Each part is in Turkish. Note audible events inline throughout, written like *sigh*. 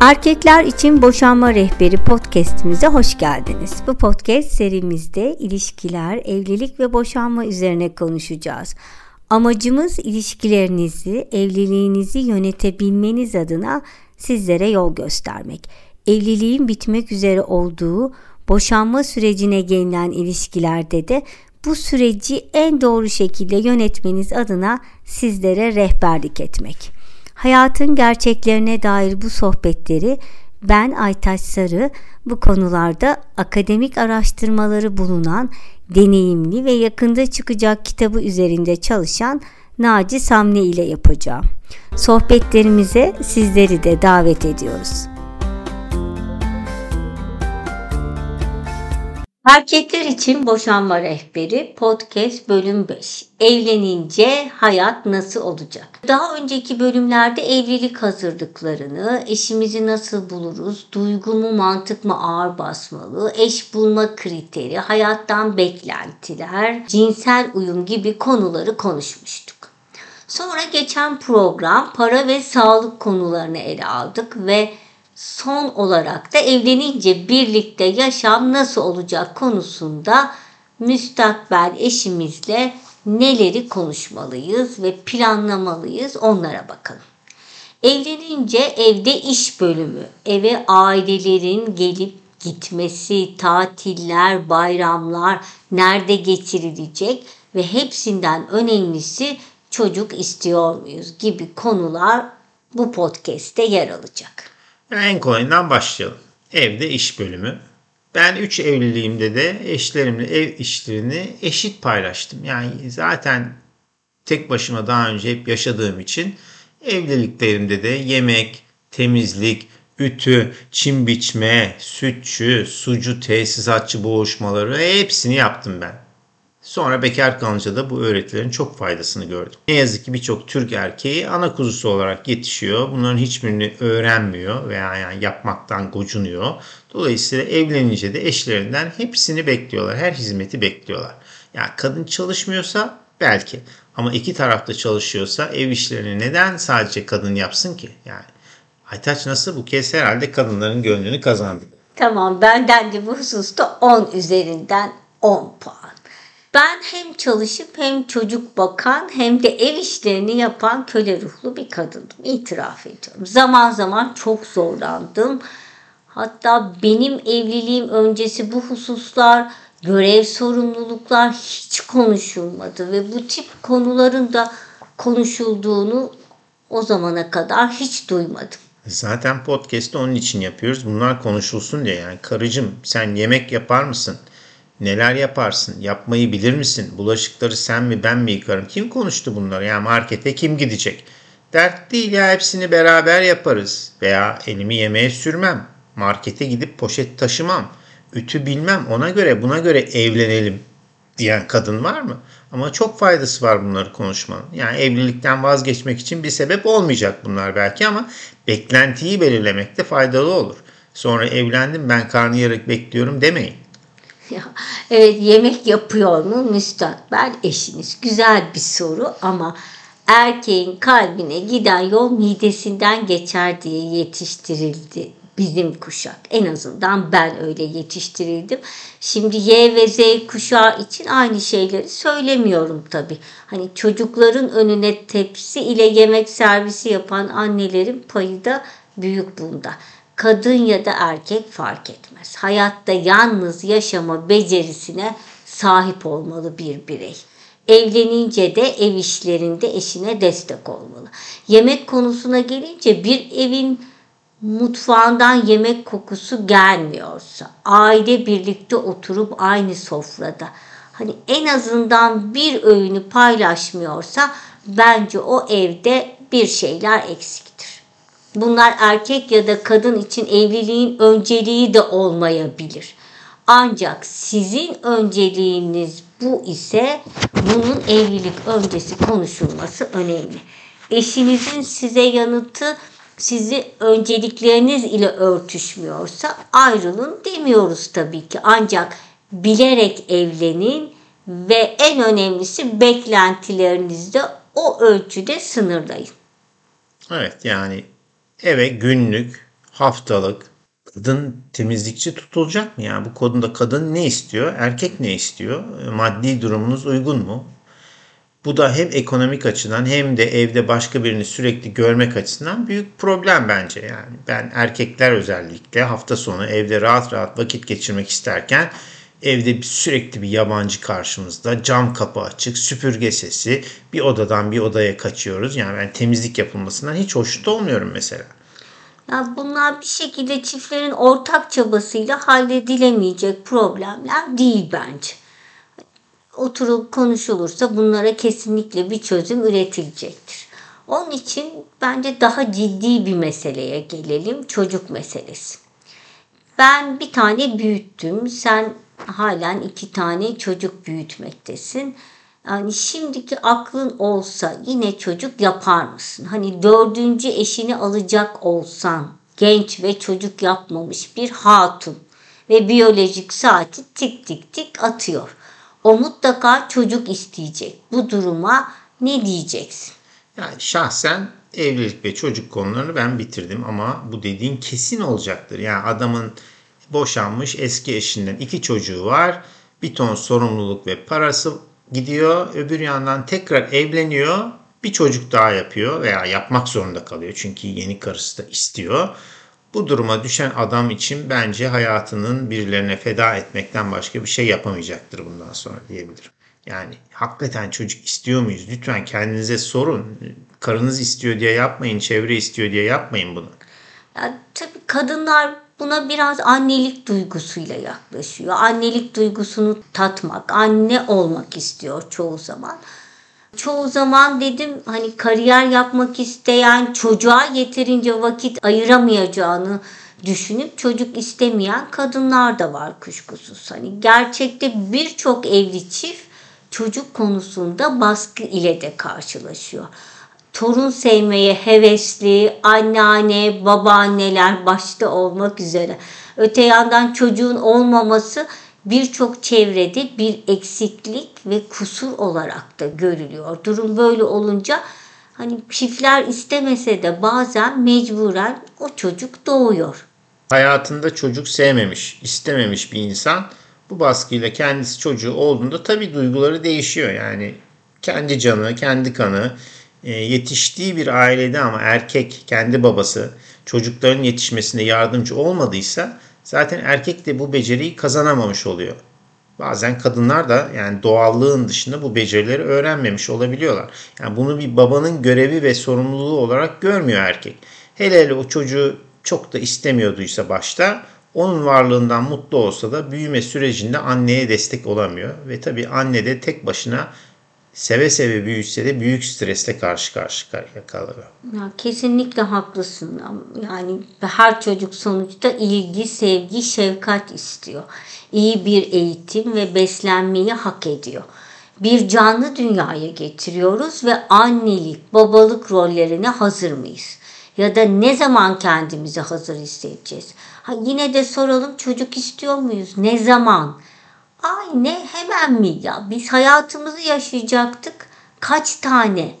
Erkekler için Boşanma Rehberi podcast'imize hoş geldiniz. Bu podcast serimizde ilişkiler, evlilik ve boşanma üzerine konuşacağız. Amacımız ilişkilerinizi, evliliğinizi yönetebilmeniz adına sizlere yol göstermek. Evliliğin bitmek üzere olduğu boşanma sürecine gelinen ilişkilerde de bu süreci en doğru şekilde yönetmeniz adına sizlere rehberlik etmek. Hayatın gerçeklerine dair bu sohbetleri ben Aytaç Sarı bu konularda akademik araştırmaları bulunan deneyimli ve yakında çıkacak kitabı üzerinde çalışan Naci Samne ile yapacağım. Sohbetlerimize sizleri de davet ediyoruz. Erkekler için Boşanma Rehberi Podcast bölüm 5. Evlenince hayat nasıl olacak? Daha önceki bölümlerde evlilik hazırlıklarını, eşimizi nasıl buluruz, duygu mu mantık mı ağır basmalı, eş bulma kriteri, hayattan beklentiler, cinsel uyum gibi konuları konuşmuştuk. Sonra geçen program para ve sağlık konularını ele aldık ve son olarak da evlenince birlikte yaşam nasıl olacak konusunda müstakbel eşimizle neleri konuşmalıyız ve planlamalıyız onlara bakalım. Evlenince evde iş bölümü, eve ailelerin gelip gitmesi, tatiller, bayramlar nerede geçirilecek ve hepsinden önemlisi çocuk istiyor muyuz gibi konular bu podcast'te yer alacak. En kolayından başlayalım. Evde iş bölümü. Ben 3 evliliğimde de eşlerimle ev işlerini eşit paylaştım. Yani zaten tek başıma daha önce hep yaşadığım için evliliklerimde de yemek, temizlik, ütü, çim biçme, sütçü, sucu, tesisatçı boğuşmaları hepsini yaptım ben. Sonra bekar kalınca da bu öğretilerin çok faydasını gördüm. Ne yazık ki birçok Türk erkeği ana kuzusu olarak yetişiyor. Bunların hiçbirini öğrenmiyor veya yani yapmaktan gocunuyor. Dolayısıyla evlenince de eşlerinden hepsini bekliyorlar. Her hizmeti bekliyorlar. Yani kadın çalışmıyorsa belki ama iki tarafta çalışıyorsa ev işlerini neden sadece kadın yapsın ki? Yani Aytaç nasıl bu kez herhalde kadınların gönlünü kazandı. Tamam benden de bu hususta 10 üzerinden 10 puan. Ben hem çalışıp hem çocuk bakan hem de ev işlerini yapan köle ruhlu bir kadındım. İtiraf ediyorum. Zaman zaman çok zorlandım. Hatta benim evliliğim öncesi bu hususlar, görev sorumluluklar hiç konuşulmadı ve bu tip konuların da konuşulduğunu o zamana kadar hiç duymadım. Zaten podcast'ı onun için yapıyoruz. Bunlar konuşulsun diye. Yani karıcığım sen yemek yapar mısın? Neler yaparsın? Yapmayı bilir misin? Bulaşıkları sen mi ben mi yıkarım? Kim konuştu bunları? Ya markete kim gidecek? Dert değil ya hepsini beraber yaparız. Veya elimi yemeğe sürmem. Markete gidip poşet taşımam. Ütü bilmem ona göre buna göre evlenelim diyen kadın var mı? Ama çok faydası var bunları konuşmanın. Yani evlilikten vazgeçmek için bir sebep olmayacak bunlar belki ama beklentiyi belirlemekte faydalı olur. Sonra evlendim ben karnıyarık bekliyorum demeyin. Evet yemek yapıyor mu müstakbel eşiniz? Güzel bir soru ama erkeğin kalbine giden yol midesinden geçer diye yetiştirildi bizim kuşak. En azından ben öyle yetiştirildim. Şimdi Y ve Z kuşağı için aynı şeyleri söylemiyorum tabii. Hani çocukların önüne tepsi ile yemek servisi yapan annelerin payı da büyük bunda kadın ya da erkek fark etmez. Hayatta yalnız yaşama becerisine sahip olmalı bir birey. Evlenince de ev işlerinde eşine destek olmalı. Yemek konusuna gelince bir evin mutfağından yemek kokusu gelmiyorsa, aile birlikte oturup aynı sofrada hani en azından bir öğünü paylaşmıyorsa bence o evde bir şeyler eksiktir. Bunlar erkek ya da kadın için evliliğin önceliği de olmayabilir. Ancak sizin önceliğiniz bu ise bunun evlilik öncesi konuşulması önemli. Eşinizin size yanıtı sizi öncelikleriniz ile örtüşmüyorsa ayrılın demiyoruz tabii ki. Ancak bilerek evlenin ve en önemlisi beklentilerinizde o ölçüde sınırlayın. Evet yani eve günlük, haftalık. Kadın temizlikçi tutulacak mı? Yani bu konuda kadın ne istiyor? Erkek ne istiyor? Maddi durumunuz uygun mu? Bu da hem ekonomik açıdan hem de evde başka birini sürekli görmek açısından büyük problem bence yani. Ben erkekler özellikle hafta sonu evde rahat rahat vakit geçirmek isterken evde sürekli bir yabancı karşımızda cam kapı açık süpürge sesi bir odadan bir odaya kaçıyoruz. Yani ben temizlik yapılmasından hiç hoşnut olmuyorum mesela. Ya bunlar bir şekilde çiftlerin ortak çabasıyla halledilemeyecek problemler değil bence oturup konuşulursa bunlara kesinlikle bir çözüm üretilecektir. Onun için bence daha ciddi bir meseleye gelelim. Çocuk meselesi. Ben bir tane büyüttüm. Sen halen iki tane çocuk büyütmektesin. Yani şimdiki aklın olsa yine çocuk yapar mısın? Hani dördüncü eşini alacak olsan genç ve çocuk yapmamış bir hatun ve biyolojik saati tik tik tik atıyor. O mutlaka çocuk isteyecek. Bu duruma ne diyeceksin? Yani şahsen evlilik ve çocuk konularını ben bitirdim ama bu dediğin kesin olacaktır. Yani adamın boşanmış eski eşinden iki çocuğu var. Bir ton sorumluluk ve parası gidiyor. Öbür yandan tekrar evleniyor. Bir çocuk daha yapıyor veya yapmak zorunda kalıyor. Çünkü yeni karısı da istiyor. Bu duruma düşen adam için bence hayatının birilerine feda etmekten başka bir şey yapamayacaktır bundan sonra diyebilirim. Yani hakikaten çocuk istiyor muyuz? Lütfen kendinize sorun. Karınız istiyor diye yapmayın, çevre istiyor diye yapmayın bunu. Ya, tabii kadınlar buna biraz annelik duygusuyla yaklaşıyor. Annelik duygusunu tatmak, anne olmak istiyor çoğu zaman çoğu zaman dedim hani kariyer yapmak isteyen çocuğa yeterince vakit ayıramayacağını düşünüp çocuk istemeyen kadınlar da var kuşkusuz. Hani gerçekte birçok evli çift çocuk konusunda baskı ile de karşılaşıyor. Torun sevmeye hevesli anneanne, babaanneler başta olmak üzere. Öte yandan çocuğun olmaması birçok çevrede bir eksiklik ve kusur olarak da görülüyor. Durum böyle olunca hani çiftler istemese de bazen mecburen o çocuk doğuyor. Hayatında çocuk sevmemiş, istememiş bir insan bu baskıyla kendisi çocuğu olduğunda tabii duyguları değişiyor. Yani kendi canı, kendi kanı, yetiştiği bir ailede ama erkek kendi babası çocukların yetişmesine yardımcı olmadıysa zaten erkek de bu beceriyi kazanamamış oluyor. Bazen kadınlar da yani doğallığın dışında bu becerileri öğrenmemiş olabiliyorlar. Yani bunu bir babanın görevi ve sorumluluğu olarak görmüyor erkek. Hele hele o çocuğu çok da istemiyorduysa başta onun varlığından mutlu olsa da büyüme sürecinde anneye destek olamıyor. Ve tabii anne de tek başına seve seve büyütse de büyük stresle karşı karşıya kalıyor. Ya kesinlikle haklısın. Yani her çocuk sonuçta ilgi, sevgi, şefkat istiyor. İyi bir eğitim ve beslenmeyi hak ediyor. Bir canlı dünyaya getiriyoruz ve annelik, babalık rollerine hazır mıyız? Ya da ne zaman kendimizi hazır hissedeceğiz? Ha, yine de soralım çocuk istiyor muyuz? Ne zaman? Ay ne hemen mi ya? Biz hayatımızı yaşayacaktık. Kaç tane?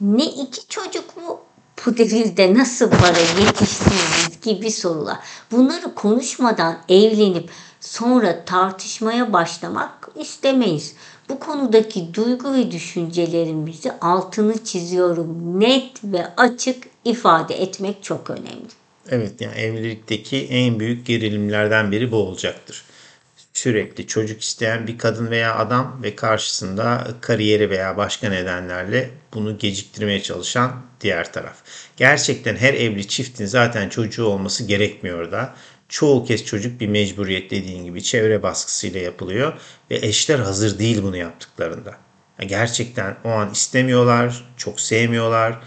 Ne iki çocuk mu? Bu devirde nasıl para yetiştiririz gibi sorular. Bunları konuşmadan evlenip sonra tartışmaya başlamak istemeyiz. Bu konudaki duygu ve düşüncelerimizi altını çiziyorum. Net ve açık ifade etmek çok önemli. Evet yani evlilikteki en büyük gerilimlerden biri bu olacaktır sürekli çocuk isteyen bir kadın veya adam ve karşısında kariyeri veya başka nedenlerle bunu geciktirmeye çalışan diğer taraf. Gerçekten her evli çiftin zaten çocuğu olması gerekmiyor da. Çoğu kez çocuk bir mecburiyet dediğin gibi çevre baskısıyla yapılıyor ve eşler hazır değil bunu yaptıklarında. Gerçekten o an istemiyorlar, çok sevmiyorlar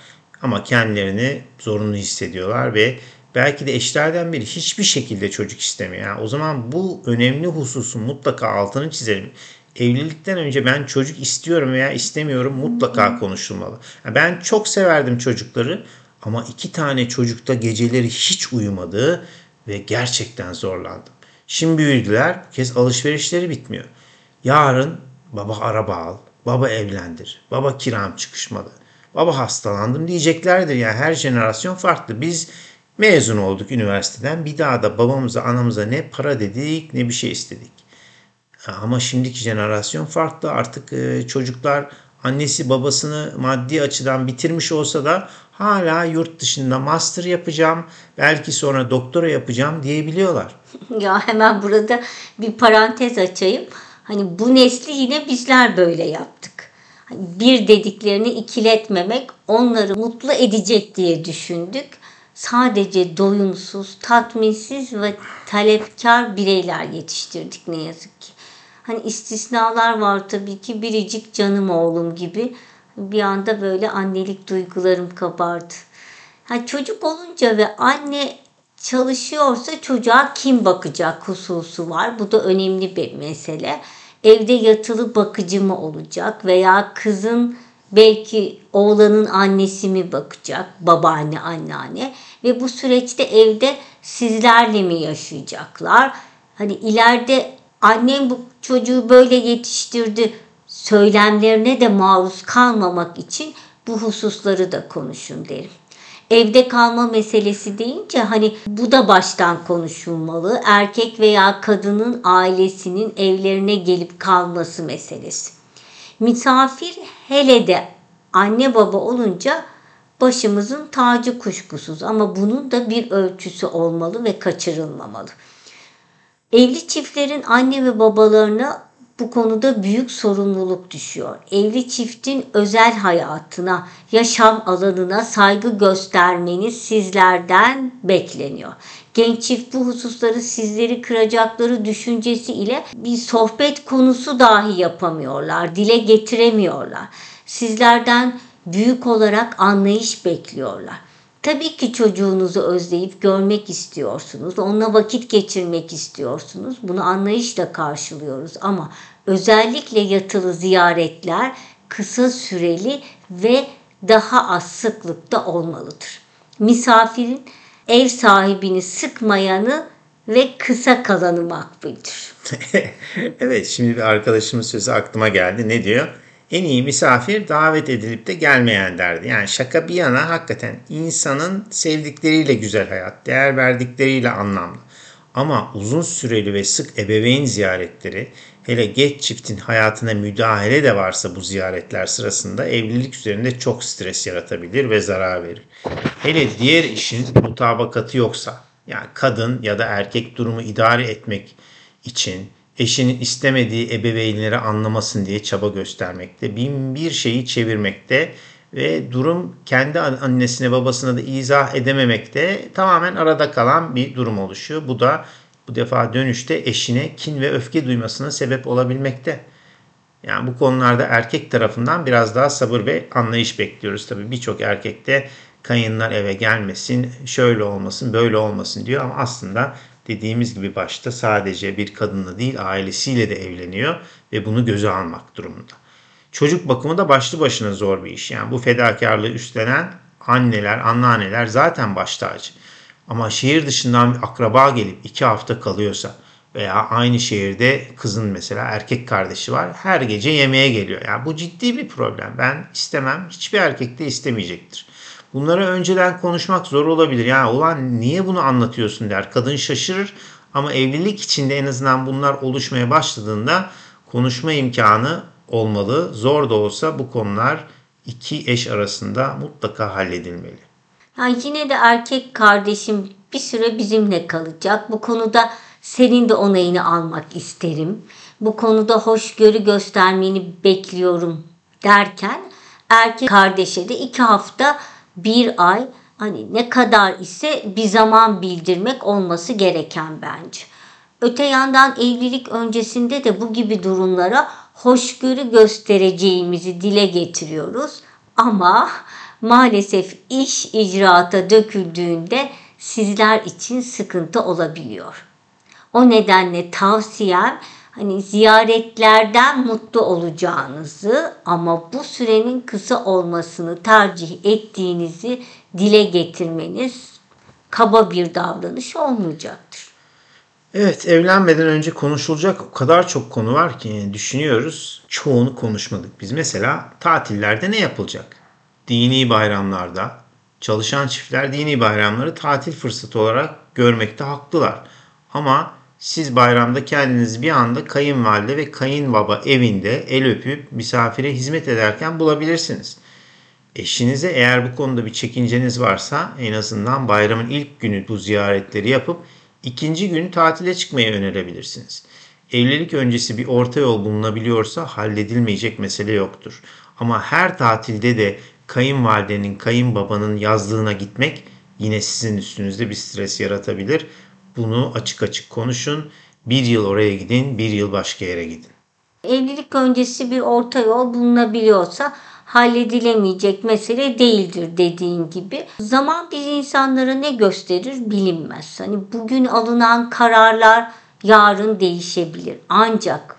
ama kendilerini zorunlu hissediyorlar ve belki de eşlerden biri hiçbir şekilde çocuk istemiyor. Yani o zaman bu önemli hususun mutlaka altını çizelim. Evlilikten önce ben çocuk istiyorum veya istemiyorum mutlaka konuşulmalı. Yani ben çok severdim çocukları ama iki tane çocukta geceleri hiç uyumadı ve gerçekten zorlandım. Şimdi büyüdüler, bu kez alışverişleri bitmiyor. Yarın baba araba al, baba evlendir, baba kiram çıkışmalı, baba hastalandım diyeceklerdir. Yani her jenerasyon farklı. Biz Mezun olduk üniversiteden. Bir daha da babamıza anamıza ne para dedik ne bir şey istedik. Ama şimdiki jenerasyon farklı. Artık e, çocuklar annesi babasını maddi açıdan bitirmiş olsa da hala yurt dışında master yapacağım, belki sonra doktora yapacağım diyebiliyorlar. *laughs* Ya hemen burada bir parantez açayım. Hani bu nesli yine bizler böyle yaptık. Hani bir dediklerini ikiletmemek onları mutlu edecek diye düşündük. Sadece doyumsuz, tatminsiz ve talepkar bireyler yetiştirdik ne yazık ki. Hani istisnalar var tabii ki biricik canım oğlum gibi. Bir anda böyle annelik duygularım kabardı. Ha, çocuk olunca ve anne çalışıyorsa çocuğa kim bakacak hususu var. Bu da önemli bir mesele. Evde yatılı bakıcı mı olacak veya kızın belki oğlanın annesi mi bakacak, babaanne, anneanne ve bu süreçte evde sizlerle mi yaşayacaklar? Hani ileride annem bu çocuğu böyle yetiştirdi söylemlerine de maruz kalmamak için bu hususları da konuşun derim. Evde kalma meselesi deyince hani bu da baştan konuşulmalı. Erkek veya kadının ailesinin evlerine gelip kalması meselesi. Misafir hele de anne baba olunca başımızın tacı kuşkusuz ama bunun da bir ölçüsü olmalı ve kaçırılmamalı. Evli çiftlerin anne ve babalarına bu konuda büyük sorumluluk düşüyor. Evli çiftin özel hayatına, yaşam alanına saygı göstermeniz sizlerden bekleniyor. Genç çift bu hususları sizleri kıracakları düşüncesi ile bir sohbet konusu dahi yapamıyorlar, dile getiremiyorlar. Sizlerden büyük olarak anlayış bekliyorlar. Tabii ki çocuğunuzu özleyip görmek istiyorsunuz. Onunla vakit geçirmek istiyorsunuz. Bunu anlayışla karşılıyoruz ama özellikle yatılı ziyaretler kısa süreli ve daha az sıklıkta olmalıdır. Misafirin ev sahibini sıkmayanı ve kısa kalanı makbuldür. *laughs* evet şimdi bir arkadaşımın sözü aklıma geldi. Ne diyor? En iyi misafir davet edilip de gelmeyen derdi. Yani şaka bir yana hakikaten insanın sevdikleriyle güzel hayat, değer verdikleriyle anlamlı. Ama uzun süreli ve sık ebeveyn ziyaretleri hele geç çiftin hayatına müdahale de varsa bu ziyaretler sırasında evlilik üzerinde çok stres yaratabilir ve zarar verir. Hele diğer işin mutabakatı yoksa yani kadın ya da erkek durumu idare etmek için eşinin istemediği ebeveynleri anlamasın diye çaba göstermekte, bin bir şeyi çevirmekte ve durum kendi annesine babasına da izah edememekte tamamen arada kalan bir durum oluşuyor. Bu da bu defa dönüşte eşine kin ve öfke duymasına sebep olabilmekte. Yani bu konularda erkek tarafından biraz daha sabır ve anlayış bekliyoruz. Tabii birçok erkekte kayınlar eve gelmesin, şöyle olmasın, böyle olmasın diyor ama aslında dediğimiz gibi başta sadece bir kadınla değil ailesiyle de evleniyor ve bunu göze almak durumunda. Çocuk bakımı da başlı başına zor bir iş. Yani bu fedakarlığı üstlenen anneler, anneanneler zaten baş tacı. Ama şehir dışından bir akraba gelip iki hafta kalıyorsa veya aynı şehirde kızın mesela erkek kardeşi var her gece yemeğe geliyor. Yani bu ciddi bir problem. Ben istemem. Hiçbir erkek de istemeyecektir. Bunları önceden konuşmak zor olabilir. Yani ulan niye bunu anlatıyorsun der. Kadın şaşırır ama evlilik içinde en azından bunlar oluşmaya başladığında konuşma imkanı olmalı. Zor da olsa bu konular iki eş arasında mutlaka halledilmeli. Yani yine de erkek kardeşim bir süre bizimle kalacak. Bu konuda senin de onayını almak isterim. Bu konuda hoşgörü göstermeni bekliyorum derken erkek kardeşe de iki hafta bir ay hani ne kadar ise bir zaman bildirmek olması gereken bence. Öte yandan evlilik öncesinde de bu gibi durumlara hoşgörü göstereceğimizi dile getiriyoruz. Ama maalesef iş icraata döküldüğünde sizler için sıkıntı olabiliyor. O nedenle tavsiyem hani ziyaretlerden mutlu olacağınızı ama bu sürenin kısa olmasını tercih ettiğinizi dile getirmeniz kaba bir davranış olmayacaktır. Evet evlenmeden önce konuşulacak o kadar çok konu var ki düşünüyoruz. Çoğunu konuşmadık biz. Mesela tatillerde ne yapılacak? Dini bayramlarda, Çalışan çiftler dini bayramları tatil fırsatı olarak görmekte haklılar. Ama siz bayramda kendinizi bir anda kayınvalide ve kayınbaba evinde el öpüp misafire hizmet ederken bulabilirsiniz. Eşinize eğer bu konuda bir çekinceniz varsa en azından bayramın ilk günü bu ziyaretleri yapıp ikinci gün tatile çıkmayı önerebilirsiniz. Evlilik öncesi bir orta yol bulunabiliyorsa halledilmeyecek mesele yoktur. Ama her tatilde de kayınvalidenin, kayınbabanın yazlığına gitmek yine sizin üstünüzde bir stres yaratabilir. Bunu açık açık konuşun. Bir yıl oraya gidin, bir yıl başka yere gidin. Evlilik öncesi bir orta yol bulunabiliyorsa halledilemeyecek mesele değildir dediğin gibi. Zaman biz insanlara ne gösterir bilinmez. Hani bugün alınan kararlar yarın değişebilir. Ancak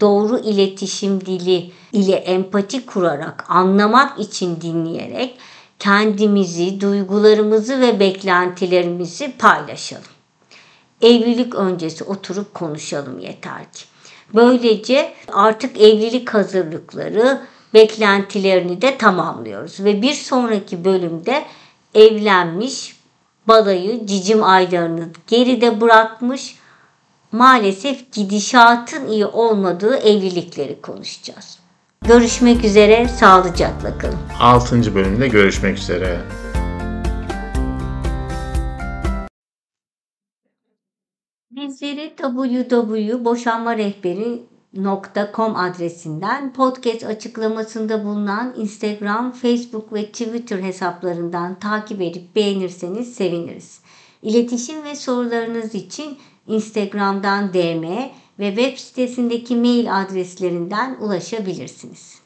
doğru iletişim dili ile empati kurarak, anlamak için dinleyerek kendimizi, duygularımızı ve beklentilerimizi paylaşalım. Evlilik öncesi oturup konuşalım yeter ki. Böylece artık evlilik hazırlıkları, beklentilerini de tamamlıyoruz. Ve bir sonraki bölümde evlenmiş, balayı, cicim aylarını geride bırakmış, maalesef gidişatın iyi olmadığı evlilikleri konuşacağız. Görüşmek üzere, sağlıcakla kalın. 6. bölümde görüşmek üzere. Bizleri www.boşanmarehberi.com adresinden podcast açıklamasında bulunan Instagram, Facebook ve Twitter hesaplarından takip edip beğenirseniz seviniriz. İletişim ve sorularınız için Instagram'dan DM ve web sitesindeki mail adreslerinden ulaşabilirsiniz.